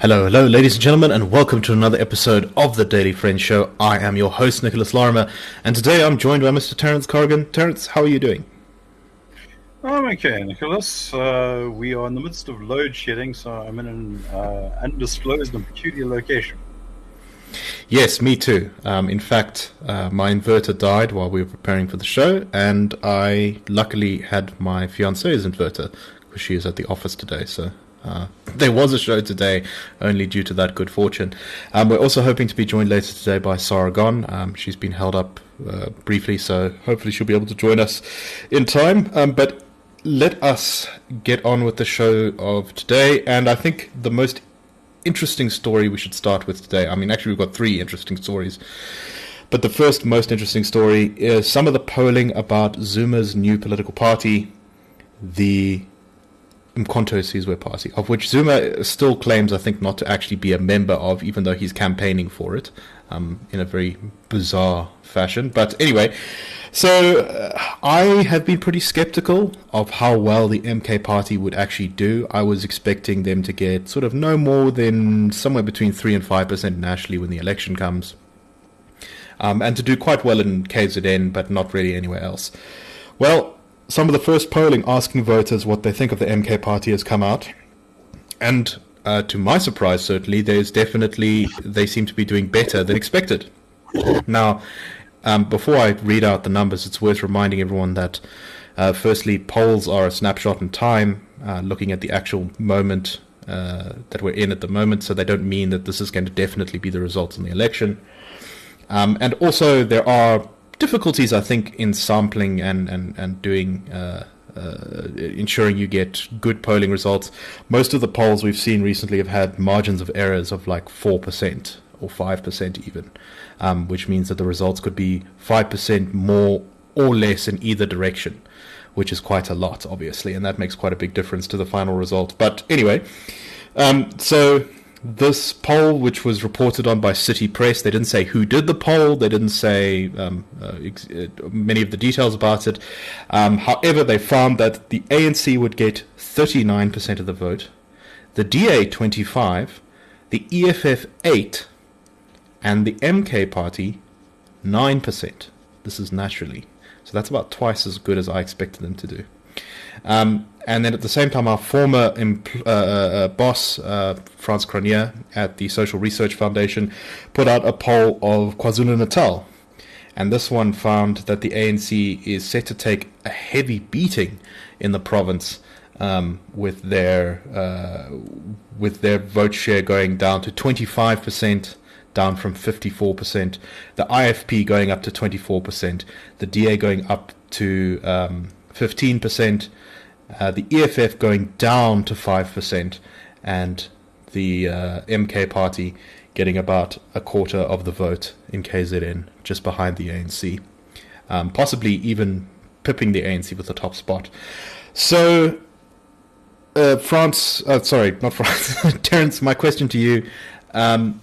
Hello, hello, ladies and gentlemen, and welcome to another episode of the Daily Friends Show. I am your host, Nicholas Lorimer, and today I'm joined by Mr. Terence Corrigan. Terence, how are you doing? I'm okay, Nicholas. Uh, we are in the midst of load shedding, so I'm in an uh, undisclosed and peculiar location. Yes, me too. Um, in fact, uh, my inverter died while we were preparing for the show, and I luckily had my fiance's inverter because she is at the office today, so uh, there was a show today, only due to that good fortune. Um, we're also hoping to be joined later today by Sarah Gon. Um, she's been held up uh, briefly, so hopefully she'll be able to join us in time. Um, but let us get on with the show of today. And I think the most interesting story we should start with today. I mean, actually, we've got three interesting stories. But the first most interesting story is some of the polling about Zuma's new political party, the Umkhonto Sizwe Party, of which Zuma still claims, I think, not to actually be a member of, even though he's campaigning for it um, in a very bizarre fashion. But anyway, so uh, I have been pretty skeptical of how well the MK Party would actually do. I was expecting them to get sort of no more than somewhere between 3 and 5% nationally when the election comes. Um, and to do quite well in KZN, but not really anywhere else. Well, some of the first polling asking voters what they think of the MK party has come out. And uh, to my surprise, certainly, there's definitely, they seem to be doing better than expected. Now, um, before I read out the numbers, it's worth reminding everyone that, uh, firstly, polls are a snapshot in time, uh, looking at the actual moment uh, that we're in at the moment, so they don't mean that this is going to definitely be the results in the election. Um, and also, there are difficulties, I think, in sampling and and and doing. Uh, uh, ensuring you get good polling results. Most of the polls we've seen recently have had margins of errors of like 4% or 5% even, um, which means that the results could be 5% more or less in either direction, which is quite a lot, obviously, and that makes quite a big difference to the final result. But anyway, um, so this poll, which was reported on by City Press, they didn't say who did the poll. They didn't say um, uh, ex- uh, many of the details about it. Um, however, they found that the ANC would get 39% of the vote, the DA 25, the EFF 8, and the MK party 9%. This is naturally. So that's about twice as good as I expected them to do. Um, and then at the same time, our former uh, uh, uh, boss, uh, Frans Cronje, at the Social Research Foundation, put out a poll of KwaZulu Natal. And this one found that the ANC is set to take a heavy beating in the province, um, with their uh, with their vote share going down to 25 percent, down from 54 percent. The IFP going up to 24 percent. The DA going up to um, 15 percent uh, the EFF going down to 5%, and the uh, MK party getting about a quarter of the vote in KZN, just behind the ANC. Um, possibly even pipping the ANC with the top spot. So, uh, Frans, uh, sorry, not Frans, Terence, my question to you. Um,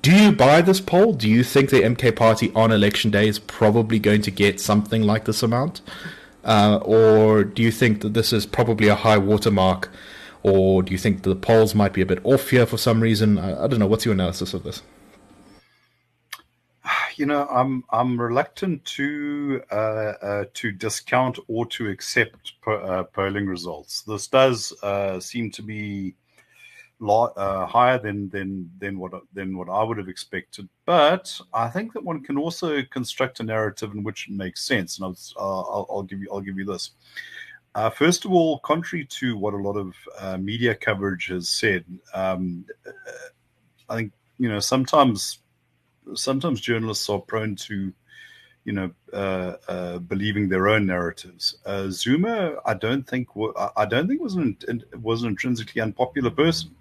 do you buy this poll? Do you think the MK party on election day is probably going to get something like this amount? Uh, or do you think that this is probably a high watermark? Or do you think the polls might be a bit off here for some reason? I, I don't know. What's your analysis of this? You know, I'm I'm reluctant to uh, uh, to discount or to accept uh, polling results. This does uh, seem to be uh, higher than than than what than what I would have expected. But I think that one can also construct a narrative in which it makes sense. And I'll, I'll, I'll give you I'll give you this. Uh, first of all, contrary to what a lot of uh, media coverage has said, um, uh, I think you know sometimes sometimes journalists are prone to you know, uh, uh, believing their own narratives. Uh, Zuma, I don't think, I don't think was an was an intrinsically unpopular person.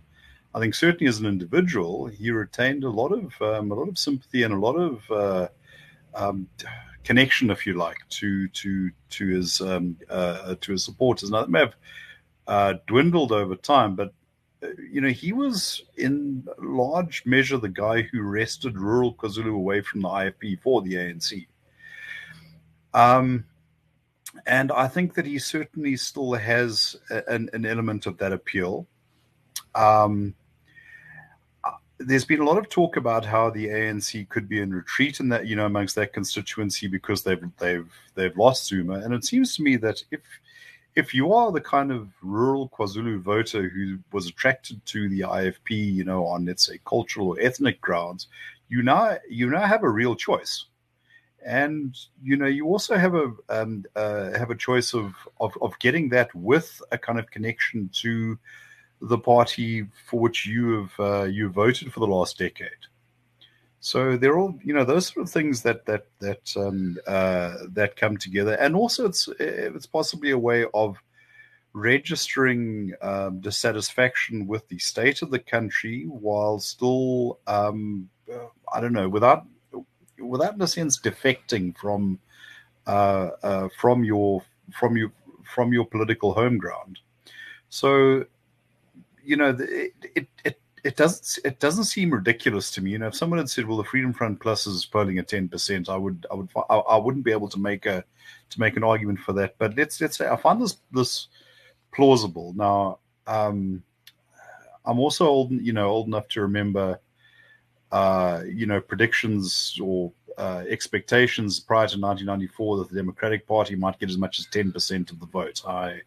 I think certainly as an individual, he retained a lot of um, a lot of sympathy and a lot of uh, um, connection, if you like, to to to his um, uh, to his supporters. Now that may have uh, dwindled over time, but uh, you know he was in large measure the guy who wrested rural KwaZulu away from the IFP for the ANC. Um, and I think that he certainly still has an, an element of that appeal. Um, there's been a lot of talk about how the ANC could be in retreat in that you know amongst that constituency because they've they've they've lost Zuma, and it seems to me that if if you are the kind of rural KwaZulu voter who was attracted to the IFP, you know, on let's say cultural or ethnic grounds, you now you now have a real choice, and you know you also have a um, uh, have a choice of, of of getting that with a kind of connection to the party for which you have uh, you voted for the last decade. So they're all, you know, those sort of things that that that um, uh, that come together, and also it's it's possibly a way of registering um, dissatisfaction with the state of the country while still, um, I don't know, without without in a sense defecting from uh, uh, from your from your from your political home ground. So you know, it, it, it it doesn't it doesn't seem ridiculous to me. You know, if someone had said, "Well, the Freedom Front Plus is polling at ten percent," I would I would I, I, wouldn't be able to make a to make an argument for that. But let's let's say I find this this plausible. Now, um, I'm also old, you know, old enough to remember, uh, you know, predictions or uh, expectations prior to 1994 that the Democratic Party might get as much as 10% of the vote. I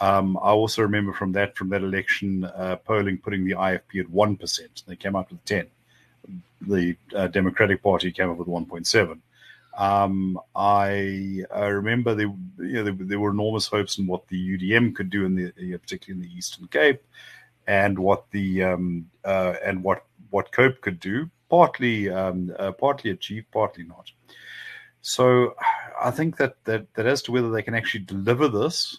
um, I also remember from that from that election uh, polling putting the IFP at one percent. They came up with ten. The uh, Democratic Party came up with one point seven. Um, I, I, remember there, you know, there, there, were enormous hopes in what the UDM could do in the, you know, particularly in the Eastern Cape, and what the um, uh, and what what Cope could do. Partly, um, uh, partly achieved, partly not. So, I think that, that that as to whether they can actually deliver this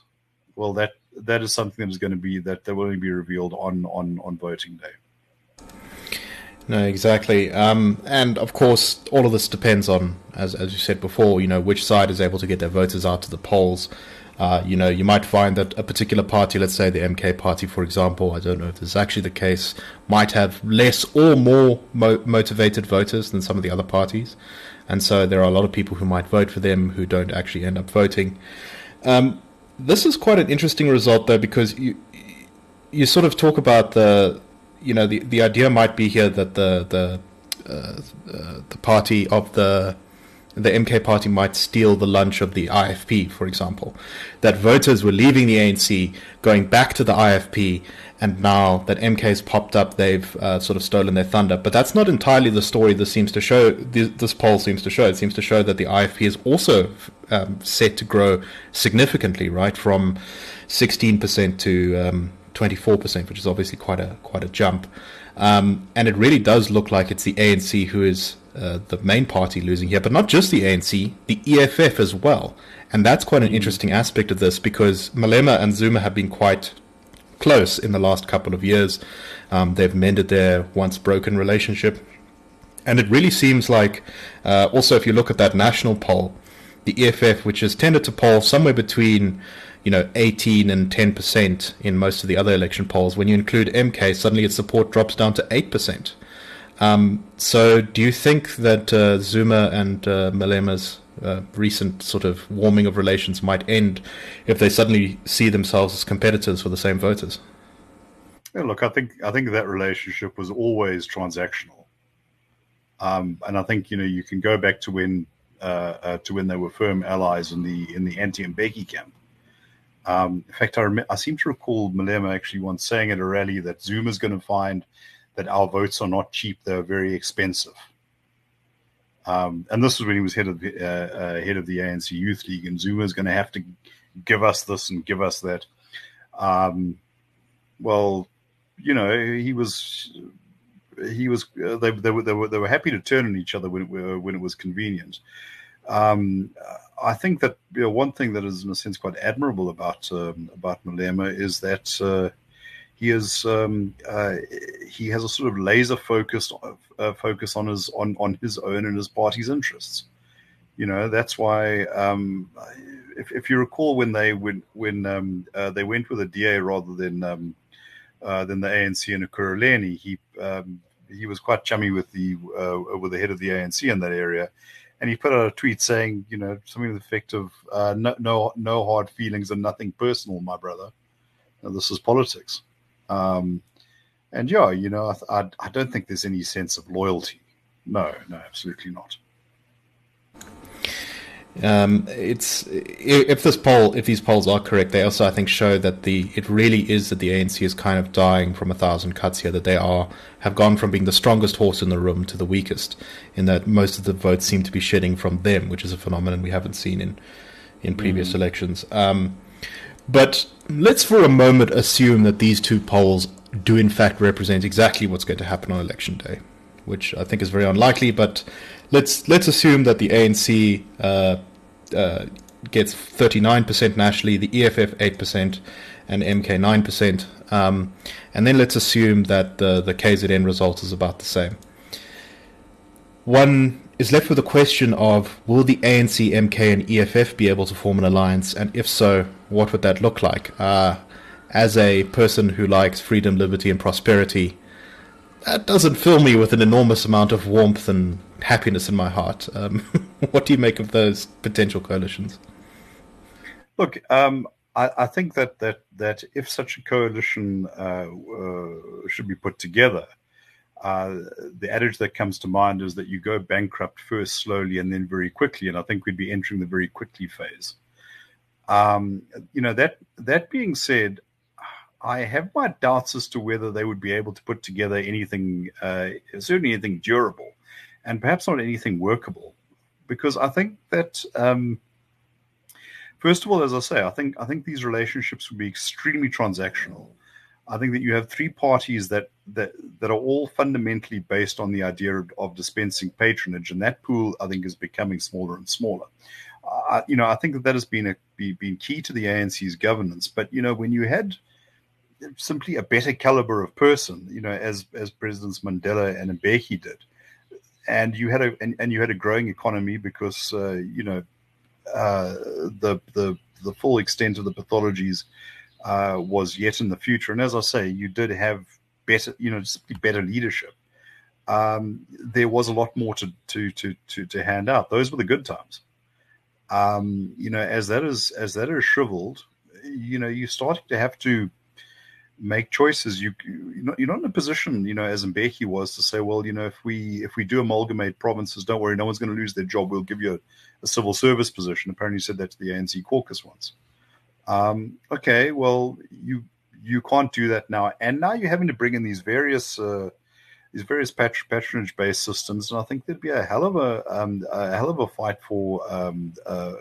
well, that that is something that is going to be that that will only be revealed on on on voting day. No, exactly. Um, and of course, all of this depends on, as as you said before, you know, which side is able to get their voters out to the polls. Uh, you know, you might find that a particular party, let's say the MK party, for example, I don't know if this is actually the case, might have less or more mo- motivated voters than some of the other parties. And so there are a lot of people who might vote for them who don't actually end up voting. Um, this is quite an interesting result, though, because you you sort of talk about the you know the the idea might be here that the the uh, uh, the party of the the MK party might steal the lunch of the IFP, for example. That voters were leaving the ANC, going back to the IFP, and now that MK's popped up, they've uh, sort of stolen their thunder. But that's not entirely the story this seems to show. This poll seems to show. It seems to show that the IFP is also um, set to grow significantly, right, from 16% to um, 24%, which is obviously quite a quite a jump. Um, and it really does look like it's the ANC who is uh, the main party losing here, but not just the ANC, the EFF as well. And that's quite an mm. interesting aspect of this because Malema and Zuma have been quite close in the last couple of years. Um, they've mended their once broken relationship. And it really seems like, uh, also, if you look at that national poll, the EFF, which has tended to poll somewhere between you know 18 and 10 percent in most of the other election polls. When you include MK, suddenly its support drops down to eight percent. Um, so, do you think that uh, Zuma and uh, Malema's uh, recent sort of warming of relations might end if they suddenly see themselves as competitors for the same voters? Yeah, look, I think I think that relationship was always transactional, um, and I think you know you can go back to when uh, uh, to when they were firm allies in the in the anti-Mbeki camp. Um, in fact, I, rem- I seem to recall Malema actually once saying at a rally that Zuma is going to find that our votes are not cheap; they're very expensive. Um, and this was when he was head of the uh, uh, head of the ANC Youth League, and Zuma is going to have to give us this and give us that. Um, well, you know, he was he was uh, they, they, were, they were they were happy to turn on each other when it, when it was convenient. Um, I think that you know, one thing that is in a sense quite admirable about um, about Malema is that uh, he is um, uh, he has a sort of laser focused uh, focus on his on on his own and his party's interests. You know that's why um, if, if you recall when they when when um, uh, they went with a DA rather than um, uh, than the ANC and Ekurhuleni, he um, he was quite chummy with the uh, with the head of the ANC in that area, and he put out a tweet saying, you know, something to the effect of uh, no, no no hard feelings and nothing personal, my brother. Now, this is politics. Um, and yeah, you know, I, I, I don't think there's any sense of loyalty. No, no, absolutely not. Um, it's if this poll, if these polls are correct, they also I think show that the it really is that the ANC is kind of dying from a thousand cuts here. That they are have gone from being the strongest horse in the room to the weakest. In that most of the votes seem to be shedding from them, which is a phenomenon we haven't seen in in previous mm. elections. Um, but let's for a moment assume that these two polls do in fact represent exactly what's going to happen on election day, which I think is very unlikely. But let's let's assume that the ANC uh, uh, gets 39% nationally, the EFF 8%, and MK 9%, um, and then let's assume that the the KZN result is about the same. One is left with the question of will the ANC, MK, and EFF be able to form an alliance, and if so, what would that look like? Uh, as a person who likes freedom, liberty, and prosperity, that doesn't fill me with an enormous amount of warmth and happiness in my heart. Um, what do you make of those potential coalitions? Look, um, I, I, think that, that that if such a coalition uh, uh, should be put together, uh, the adage that comes to mind is that you go bankrupt first slowly and then very quickly, and I think we'd be entering the very quickly phase. Um, you know that that being said, I have my doubts as to whether they would be able to put together anything, uh, certainly anything durable, and perhaps not anything workable, because I think that. Um, first of all, as I say, I think I think these relationships would be extremely transactional. I think that you have three parties that that that are all fundamentally based on the idea of, of dispensing patronage, and that pool I think is becoming smaller and smaller. Uh, you know, I think that that has been a be, been key to the ANC's governance. But you know, when you had simply a better caliber of person, you know, as as Presidents Mandela and Mbeki did, and you had a and, and you had a growing economy because uh, you know uh, the the the full extent of the pathologies uh, was yet in the future. And as I say, you did have better, you know, better leadership. Um, there was a lot more to, to to to to hand out. Those were the good times. Um, you know, as that is as that is shriveled, you know, you're starting to have to make choices. You you're not, you're not in a position, you know, as Mbeki was to say, well, you know, if we if we do amalgamate provinces, don't worry, no one's going to lose their job. We'll give you a, a civil service position. Apparently, said that to the ANC caucus once. Um, okay, well, you you can't do that now, and now you're having to bring in these various uh, these various patr- patronage based systems, and I think there'd be a hell of a um, a hell of a fight for um, uh,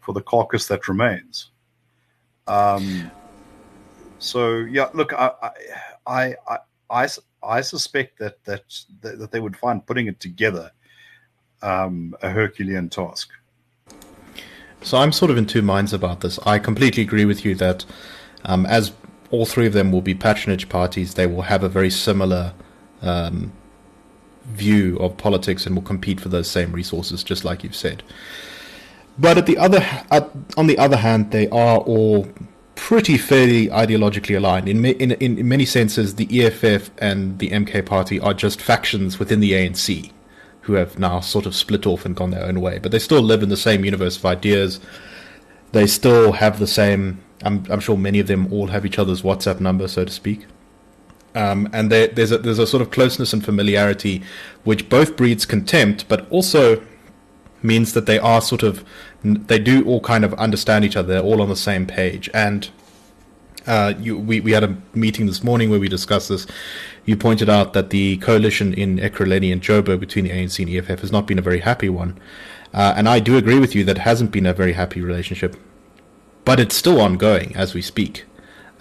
for the caucus that remains. Um, so yeah, look, I I I I, I suspect that, that that they would find putting it together um, a Herculean task. So I'm sort of in two minds about this. I completely agree with you that um, as all three of them will be patronage parties, they will have a very similar um, view of politics and will compete for those same resources, just like you've said. But at the other, at, on the other hand, they are all pretty fairly ideologically aligned. In, in in many senses, the EFF and the MK party are just factions within the ANC who have now sort of split off and gone their own way. But they still live in the same universe of ideas. They still have the same. I'm, I'm sure many of them all have each other's WhatsApp number, so to speak. Um, and there's a there's a sort of closeness and familiarity, which both breeds contempt, but also means that they are sort of they do all kind of understand each other. They're all on the same page, and uh, you, we, we had a meeting this morning where we discussed this. You pointed out that the coalition in Ekurhuleni and Joburg between the ANC and EFF has not been a very happy one. Uh, and I do agree with you that it hasn't been a very happy relationship. But it's still ongoing as we speak.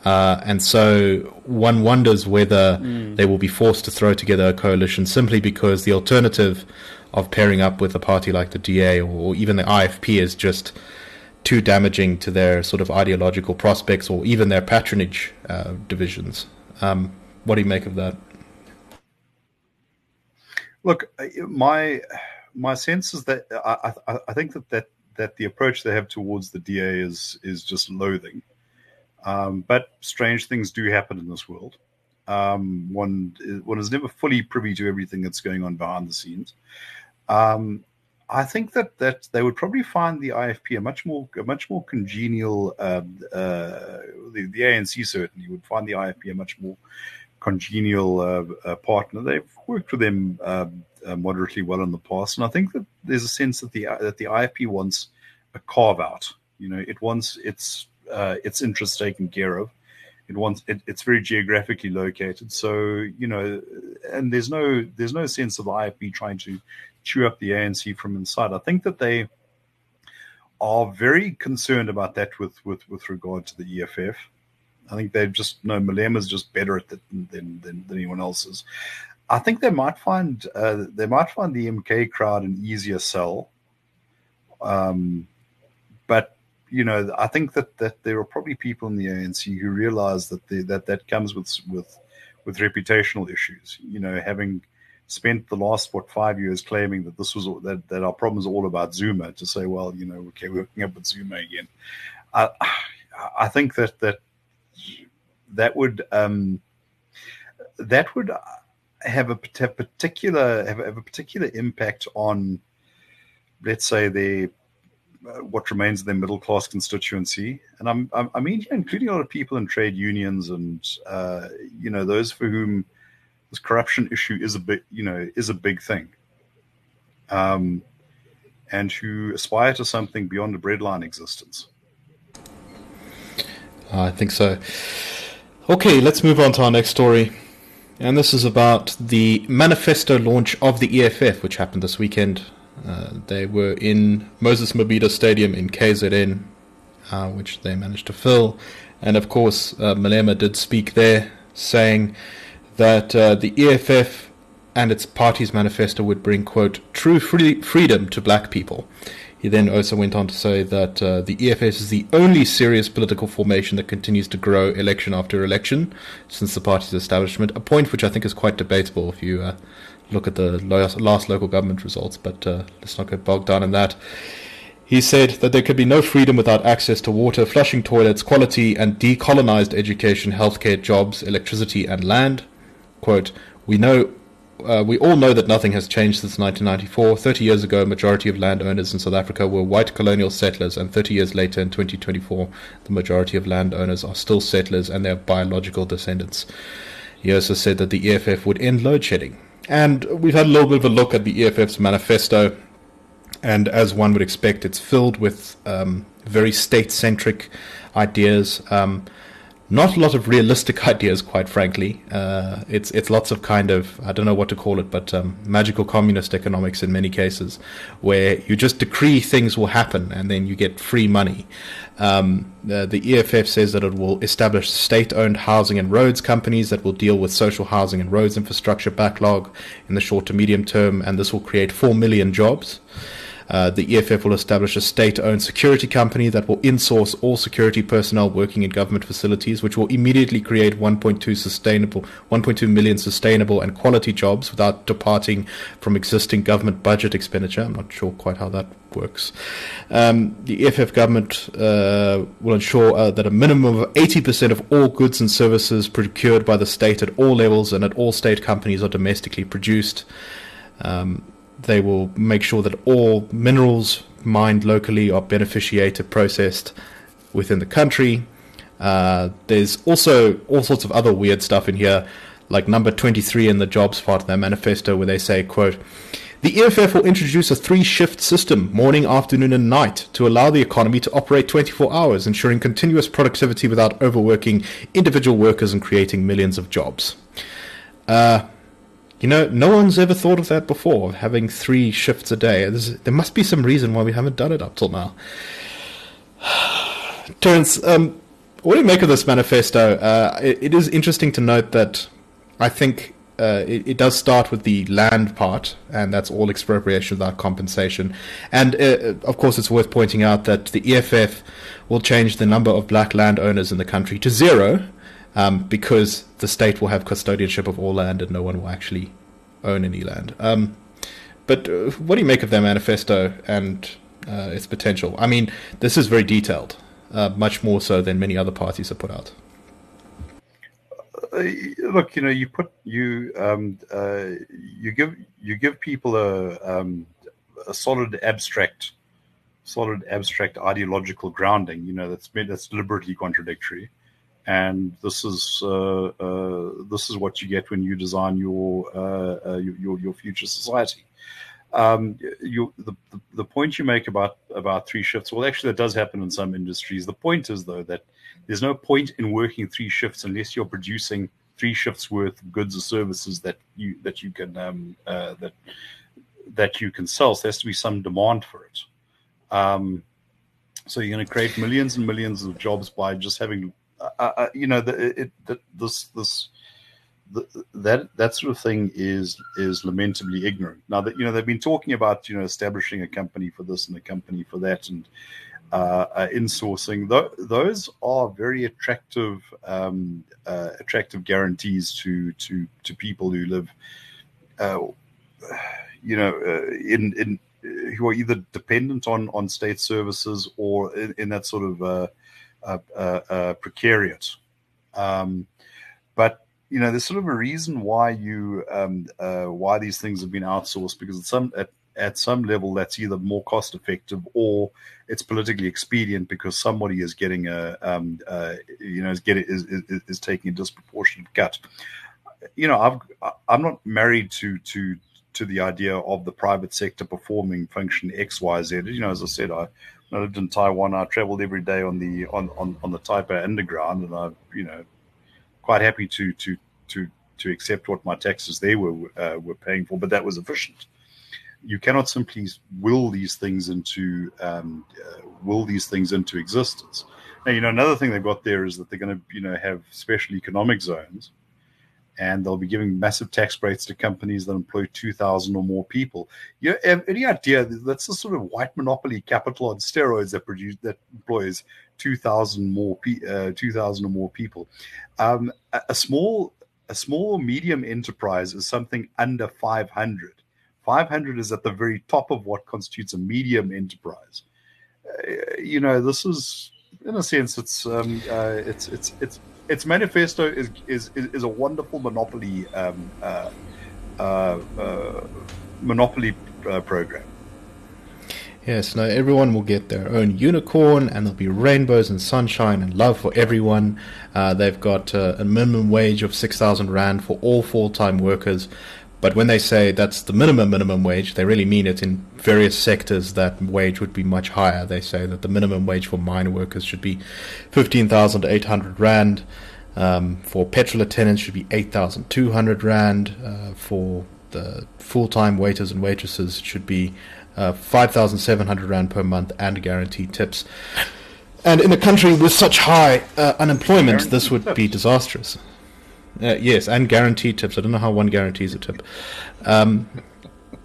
Uh, and so one wonders whether mm. they will be forced to throw together a coalition simply because the alternative of pairing up with a party like the DA or even the IFP is just too damaging to their sort of ideological prospects or even their patronage uh, divisions. Um, what do you make of that? Look, uh, my my sense is that I, I, I think that, that that the approach they have towards the DA is is just loathing. Um, but strange things do happen in this world. Um, one one is never fully privy to everything that's going on behind the scenes. Um, I think that that they would probably find the IFP a much more a much more congenial. Uh, uh, the, the ANC certainly would find the IFP a much more congenial uh, uh, partner. They've worked with them um, uh, moderately well in the past, and I think that there's a sense that the that the IFP wants a carve out. You know, it wants its its interest taken care of. It wants it, it's very geographically located, so you know, and there's no there's no sense of the IFP trying to chew up the ANC from inside. I think that they are very concerned about that with with with regard to the EFF. I think they just know Malema's just better at it than, than, than, anyone else is. I think they might find uh, they might find the MK crowd an easier sell. Um, but you know, I think that, that there are probably people in the ANC who realize that that that comes with with with reputational issues. You know, having spent the last what five years claiming that this was that, that our problem is all about Zuma to say, well, you know, okay, we're hooking up with Zuma again. I I think that that that would um, that would have a particular have, a particular impact on, let's say, the uh, what remains of their middle class constituency, and I'm I mean, including a lot of people in trade unions and uh, you know those for whom this corruption issue is a big you know is a big thing, um, and who aspire to something beyond a breadline existence. I think so. Okay, let's move on to our next story. And this is about the manifesto launch of the EFF, which happened this weekend. Uh, they were in Moses Mabhida Stadium in KZN, uh, which they managed to fill. And of course, uh, Malema did speak there, saying that uh, the EFF and its party's manifesto would bring, quote, true free- freedom to black people. He then also went on to say that uh, the EFF is the only serious political formation that continues to grow election after election since the party's establishment, a point which I think is quite debatable if you uh, look at the last local government results, but uh, let's not get bogged down in that. He said that there could be no freedom without access to water, flushing toilets, quality and decolonized education, healthcare, jobs, electricity, and land. Quote, We know uh, we all know that nothing has changed since 1994. 30 years ago, a majority of landowners in South Africa were white colonial settlers, and 30 years later, in 2024, the majority of landowners are still settlers and their biological descendants. He also said that the EFF would end load shedding. And we've had a little bit of a look at the EFF's manifesto, and as one would expect, it's filled with um, very state centric ideas. Um, not a lot of realistic ideas, quite frankly. Uh, it's it's lots of kind of I don't know what to call it, but um, magical communist economics in many cases, where you just decree things will happen and then you get free money. Um, the, the EFF says that it will establish state-owned housing and roads companies that will deal with social housing and roads infrastructure backlog in the short to medium term, and this will create four million jobs. Uh, the EFF will establish a state owned security company that will insource all security personnel working in government facilities, which will immediately create 1.2 sustainable, 1.2 million sustainable and quality jobs without departing from existing government budget expenditure. I'm not sure quite how that works. Um, the EFF government uh, will ensure uh, that a minimum of 80% of all goods and services procured by the state at all levels and at all state companies are domestically produced. Um, they will make sure that all minerals mined locally are beneficiated, processed within the country. Uh, there's also all sorts of other weird stuff in here, like number 23 in the jobs part of their manifesto, where they say, quote, the EFF will introduce a three shift system, morning, afternoon, and night, to allow the economy to operate 24 hours, ensuring continuous productivity without overworking individual workers and creating millions of jobs. Uh, you know, no one's ever thought of that before, having three shifts a day. There's, there must be some reason why we haven't done it up till now. Terence, um, what do you make of this manifesto? Uh, it, it is interesting to note that I think uh, it, it, does start with the land part, and that's all expropriation without compensation. And uh, of course, it's worth pointing out that the EFF will change the number of black landowners in the country to zero um, because the state will have custodianship of all land and no one will actually own any land. Um, but uh, what do you make of their manifesto and uh, its potential? I mean, this is very detailed, uh, much more so than many other parties have put out. Uh, look, you know, you put you um, uh, you give you give people a um, a solid abstract, solid abstract ideological grounding. You know, that's that's deliberately contradictory and this is uh, uh, this is what you get when you design your uh, your, your future society. Um, you, the, the, the point you make about about three shifts. Well, actually, that does happen in some industries. The point is though that there's no point in working three shifts unless you're producing three shifts worth of goods or services that you that you can um, uh, that that you can sell. So there has to be some demand for it. Um, so you're going to create millions and millions of jobs by just having, uh you know, the, it, the, this this the, that that sort of thing is is lamentably ignorant. Now that you know they've been talking about you know establishing a company for this and a company for that and uh, uh, insourcing. Th- those are very attractive um, uh, attractive guarantees to to to people who live, uh, you know, uh, in in who are either dependent on on state services or in, in that sort of uh, precariat. Um, but you know, there's sort of a reason why you um, why these things have been outsourced because at some at at some level that's either more cost effective or it's politically expedient because somebody is getting a um, uh, you know is getting is, is, is taking a disproportionate cut. You know, I've I'm not married to to to the idea of the private sector performing function X Y Z. You know, as I said, I, I lived in Taiwan. I traveled every day on the on on, on the Taipei Underground, and I you know quite happy to to to to accept what my taxes there were uh, were paying for, but that was efficient you cannot simply will these things into um, uh, will these things into existence. Now, you know, another thing they've got there is that they're going to, you know, have special economic zones, and they'll be giving massive tax breaks to companies that employ two thousand or more people. You have any idea that's the sort of white monopoly capital on steroids that produce that employs two thousand more uh, two thousand or more people. Um, a, a small a small medium enterprise is something under five hundred 500 is at the very top of what constitutes a medium enterprise. Uh, you know, this is, in a sense, it's um, uh, it's it's it's its manifesto is is is a wonderful monopoly um, uh, uh, uh monopoly uh, program. Yes, now everyone will get their own unicorn, and there'll be rainbows and sunshine and love for everyone. they've got a minimum wage of six thousand rand for all full-time workers. But when they say that's the minimum minimum wage, they really mean it in various sectors that wage would be much higher. They say that the minimum wage for mine workers should be 15,800 Rand. Um, for petrol attendants should be 8,200 Rand. Uh, for the full-time waiters and waitresses should be uh, 5,700 Rand per month and guaranteed tips. And in a country with such high uh, unemployment, this would be disastrous. Uh, yes, and guaranteed tips. I don't know how one guarantees a tip. Um,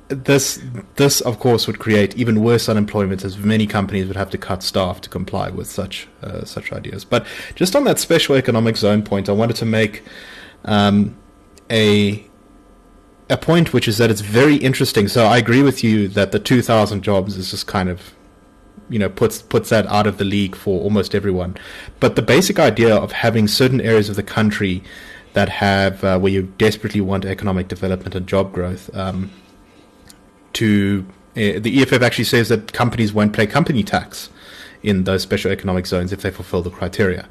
this, this of course, would create even worse unemployment, as many companies would have to cut staff to comply with such uh, such ideas. But just on that special economic zone point, I wanted to make um, a a point, which is that it's very interesting. So I agree with you that the 2,000 jobs is just kind of you know puts puts that out of the league for almost everyone. But the basic idea of having certain areas of the country that have uh, where you desperately want economic development and job growth. Um, to uh, the EFF actually says that companies won't pay company tax in those special economic zones if they fulfill the criteria.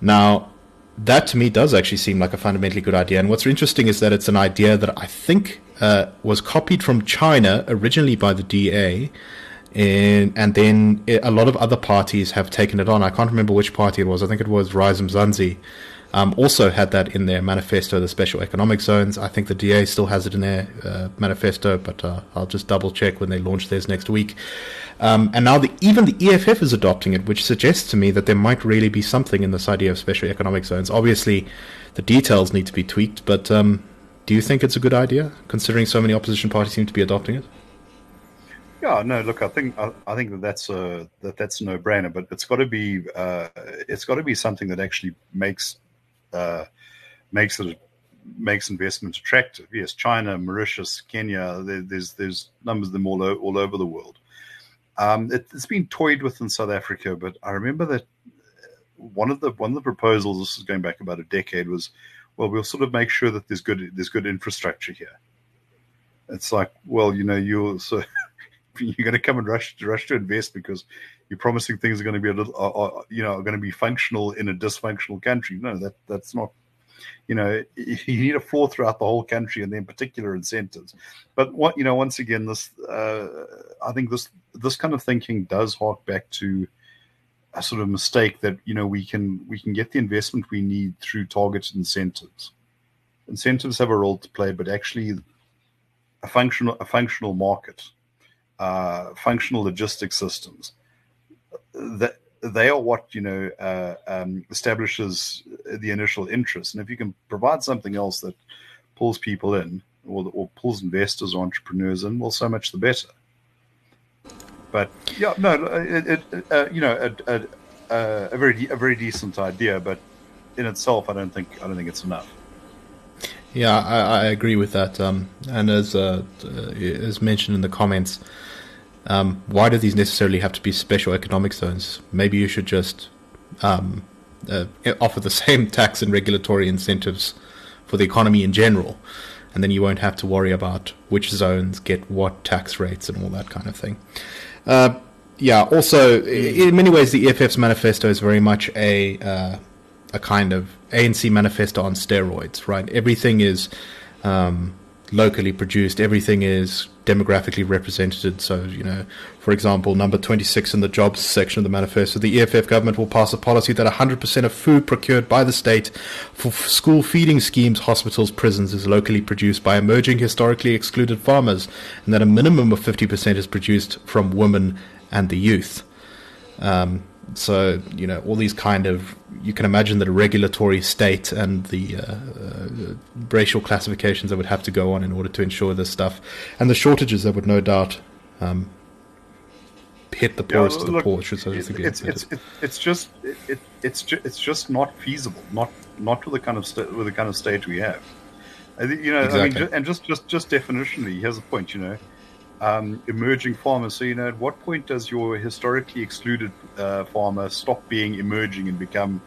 Now, that to me does actually seem like a fundamentally good idea. And what's interesting is that it's an idea that I think uh, was copied from China originally by the DA. In, and then a lot of other parties have taken it on. I can't remember which party it was. I think it was Rise Mzansi um, also had that in their manifesto, the special economic zones. I think the DA still has it in their uh, manifesto, but uh, I'll just double check when they launch theirs next week. Um, and now the, even the EFF is adopting it, which suggests to me that there might really be something in this idea of special economic zones. Obviously, the details need to be tweaked, but um, do you think it's a good idea, considering so many opposition parties seem to be adopting it? Yeah, no. Look, I think I, I think that that's a that that's no brainer, but it's got to be uh, it's got to be something that actually makes uh, makes it makes investment attractive. Yes, China, Mauritius, Kenya. There, there's there's numbers of them all all over the world. Um, it, has been toyed with in South Africa, but I remember that one of the one of the proposals. This is going back about a decade. Was well, we'll sort of make sure that there's good there's good infrastructure here. It's like, well, you know, you're so you're going to come and rush to rush to invest because you're promising things are going to be a little, you know, are going to be functional in a dysfunctional country. No, that that's not. You know, you need a floor throughout the whole country, and then particular incentives. But what you know, once again, this uh, I think this this kind of thinking does hark back to a sort of mistake that you know we can we can get the investment we need through targeted incentives. Incentives have a role to play, but actually, a functional a functional market, uh, functional logistics systems, that they are what you know uh, um, establishes the initial interest. And if you can provide something else that pulls people in, or, or pulls investors or entrepreneurs in, well, so much the better. But yeah, no, it, it uh, you know, a, a, a, very a very decent idea, but in itself, I don't think I don't think it's enough. Yeah, I, I agree with that. Um, and as uh, as mentioned in the comments, um, why do these necessarily have to be special economic zones? Maybe you should just um, uh, offer the same tax and regulatory incentives for the economy in general, and then you won't have to worry about which zones get what tax rates and all that kind of thing. Uh, yeah. Also, in many ways, the EFF's manifesto is very much a uh, a kind of ANC manifesto on steroids. Right. Everything is um, locally produced. Everything is demographically represented. So, you know, for example, number 26 in the jobs section of the manifesto, the EFF government will pass a policy that 100% of food procured by the state for school feeding schemes, hospitals, prisons is locally produced by emerging historically excluded farmers, and that a minimum of 50% is produced from women and the youth. Um, so, you know, all these kind of, you can imagine that a regulatory state and the uh, uh, racial classifications that would have to go on in order to ensure this stuff, and the shortages that would no doubt um, hit the poorest yeah, look, of the poor. Should so it's, it's, it's, it's, just it, it's just it's just not feasible, not not with the kind of st- with the kind of state we have. You know, exactly. I mean, and just just just definitionally, here's a point. You know, um, emerging farmers. So, you know, at what point does your historically excluded uh, farmer stop being emerging and become,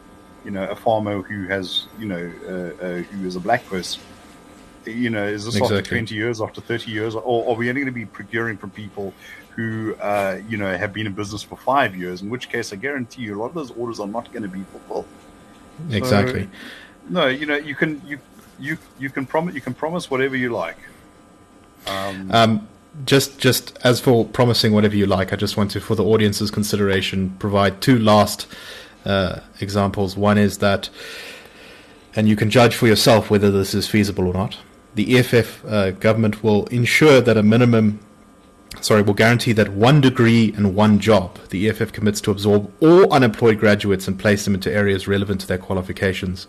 you know, a farmer who has, you know, uh, uh, who is a black person? You know, is this exactly. after 20 years, after 30 years? Or are we only going to be procuring from people who, uh, you know, have been in business for five years? In which case, I guarantee you a lot of those orders are not going to be fulfilled. Exactly. So, no, you know, you can, you, you, you can promise, you can promise whatever you like. Um, um just just as for promising whatever you like, I just want to, for the audience's consideration, provide two last uh, examples. One is that, and you can judge for yourself whether this is feasible or not. The EFF uh, government will ensure that a minimum, sorry, will guarantee that one degree and one job. The EFF commits to absorb all unemployed graduates and place them into areas relevant to their qualifications,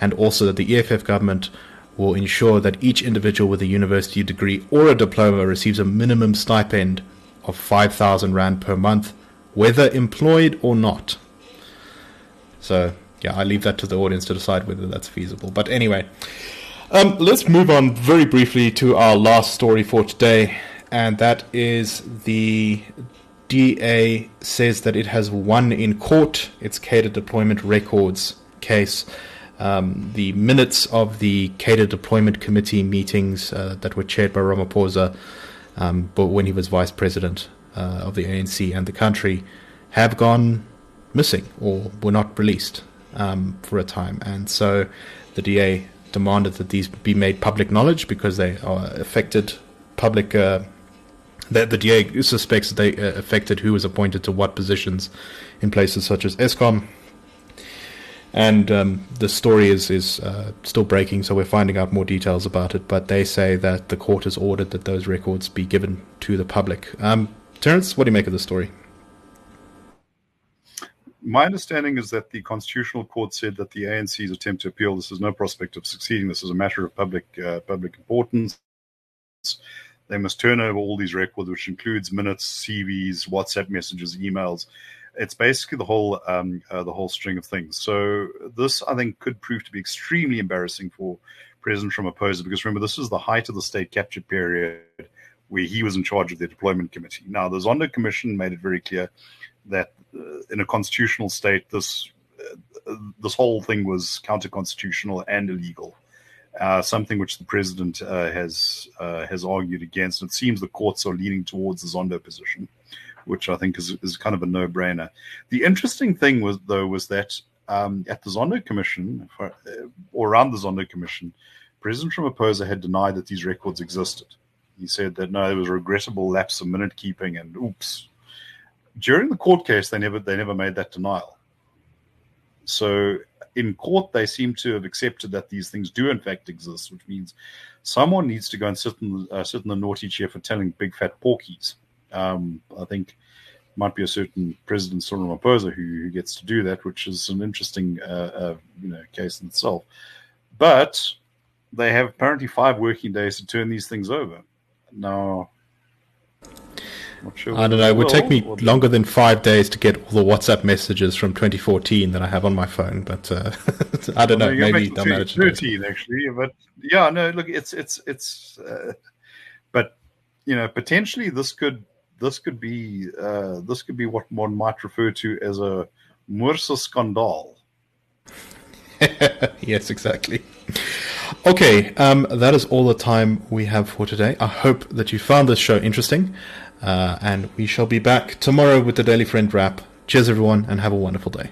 and also that the EFF government will ensure that each individual with a university degree or a diploma receives a minimum stipend of 5,000 Rand per month, whether employed or not. So, yeah, I leave that to the audience to decide whether that's feasible. But anyway, um, let's move on very briefly to our last story for today, and that is the DA says that it has won in court its cadre deployment records case um, the minutes of the cadre deployment committee meetings uh, that were chaired by Ramaphosa, um, but when he was vice president uh, of the ANC and the country, have gone missing or were not released um, for a time, and so the DA demanded that these be made public knowledge because they are affected public. Uh, the, the DA suspects that they uh, affected who was appointed to what positions in places such as Eskom and um, the story is is uh, still breaking, so we're finding out more details about it. But they say that the court has ordered that those records be given to the public. Um, Terence, what do you make of the story? My understanding is that the Constitutional Court said that the ANC's attempt to appeal this has no prospect of succeeding. This is a matter of public uh, public importance. They must turn over all these records, which includes minutes, CVs, WhatsApp messages, emails, it's basically the whole um, uh, the whole string of things. So this, I think, could prove to be extremely embarrassing for President Ramaphosa because remember, this was the height of the state capture period where he was in charge of the deployment committee. Now, the Zondo Commission made it very clear that uh, in a constitutional state, this uh, this whole thing was counter constitutional and illegal. uh, something which the president uh, has uh, has argued against. It seems the courts are leaning towards the Zondo position, which I think is is kind of a no brainer. The interesting thing was though was that um, at the Zondo Commission for, uh, or around the Zondo Commission, President Ramaphosa had denied that these records existed. He said that no, there was a regrettable lapse of minute keeping, and oops. During the court case, they never they never made that denial. So in court, they seem to have accepted that these things do in fact exist, which means someone needs to go and sit in, uh, sit in the naughty chair for telling big fat porkies. Um, I think might be a certain President Cyril Ramaphosa who, who gets to do that, which is an interesting uh, uh, you know case in itself. But they have apparently five working days to turn these things over. Now, Sure I don't know. It would take me longer than five days to get all the WhatsApp messages from 2014 that I have on my phone, but uh, I don't well, know. Maybe they'll manage. 13 actually, but yeah, no. Look, it's it's it's, uh, but you know, potentially this could this could be uh, this could be what one might refer to as a Mursa scandal. yes, exactly. Okay, um, that is all the time we have for today. I hope that you found this show interesting. Uh, and we shall be back tomorrow with the Daily Friend wrap. Cheers, everyone, and have a wonderful day.